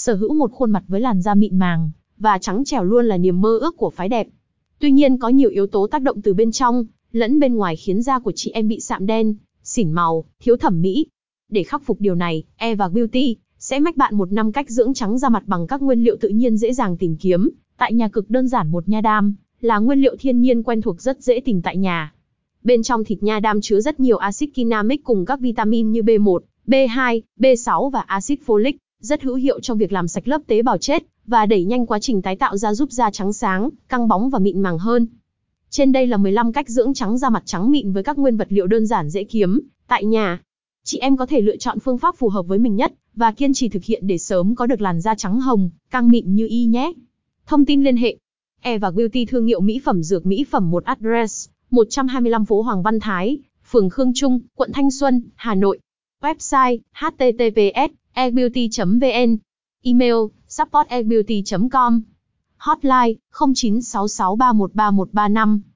sở hữu một khuôn mặt với làn da mịn màng và trắng trẻo luôn là niềm mơ ước của phái đẹp. Tuy nhiên có nhiều yếu tố tác động từ bên trong lẫn bên ngoài khiến da của chị em bị sạm đen, xỉn màu, thiếu thẩm mỹ. Để khắc phục điều này, Eva Beauty sẽ mách bạn một năm cách dưỡng trắng da mặt bằng các nguyên liệu tự nhiên dễ dàng tìm kiếm. Tại nhà cực đơn giản một nha đam là nguyên liệu thiên nhiên quen thuộc rất dễ tìm tại nhà. Bên trong thịt nha đam chứa rất nhiều axit kinamic cùng các vitamin như B1, B2, B6 và axit folic, rất hữu hiệu trong việc làm sạch lớp tế bào chết và đẩy nhanh quá trình tái tạo da giúp da trắng sáng, căng bóng và mịn màng hơn. Trên đây là 15 cách dưỡng trắng da mặt trắng mịn với các nguyên vật liệu đơn giản dễ kiếm tại nhà. Chị em có thể lựa chọn phương pháp phù hợp với mình nhất và kiên trì thực hiện để sớm có được làn da trắng hồng, căng mịn như y nhé. Thông tin liên hệ Eva Beauty thương hiệu mỹ phẩm dược mỹ phẩm một address 125 phố Hoàng Văn Thái, phường Khương Trung, quận Thanh Xuân, Hà Nội. Website https ebeauty.vn Email support com Hotline 0966313135.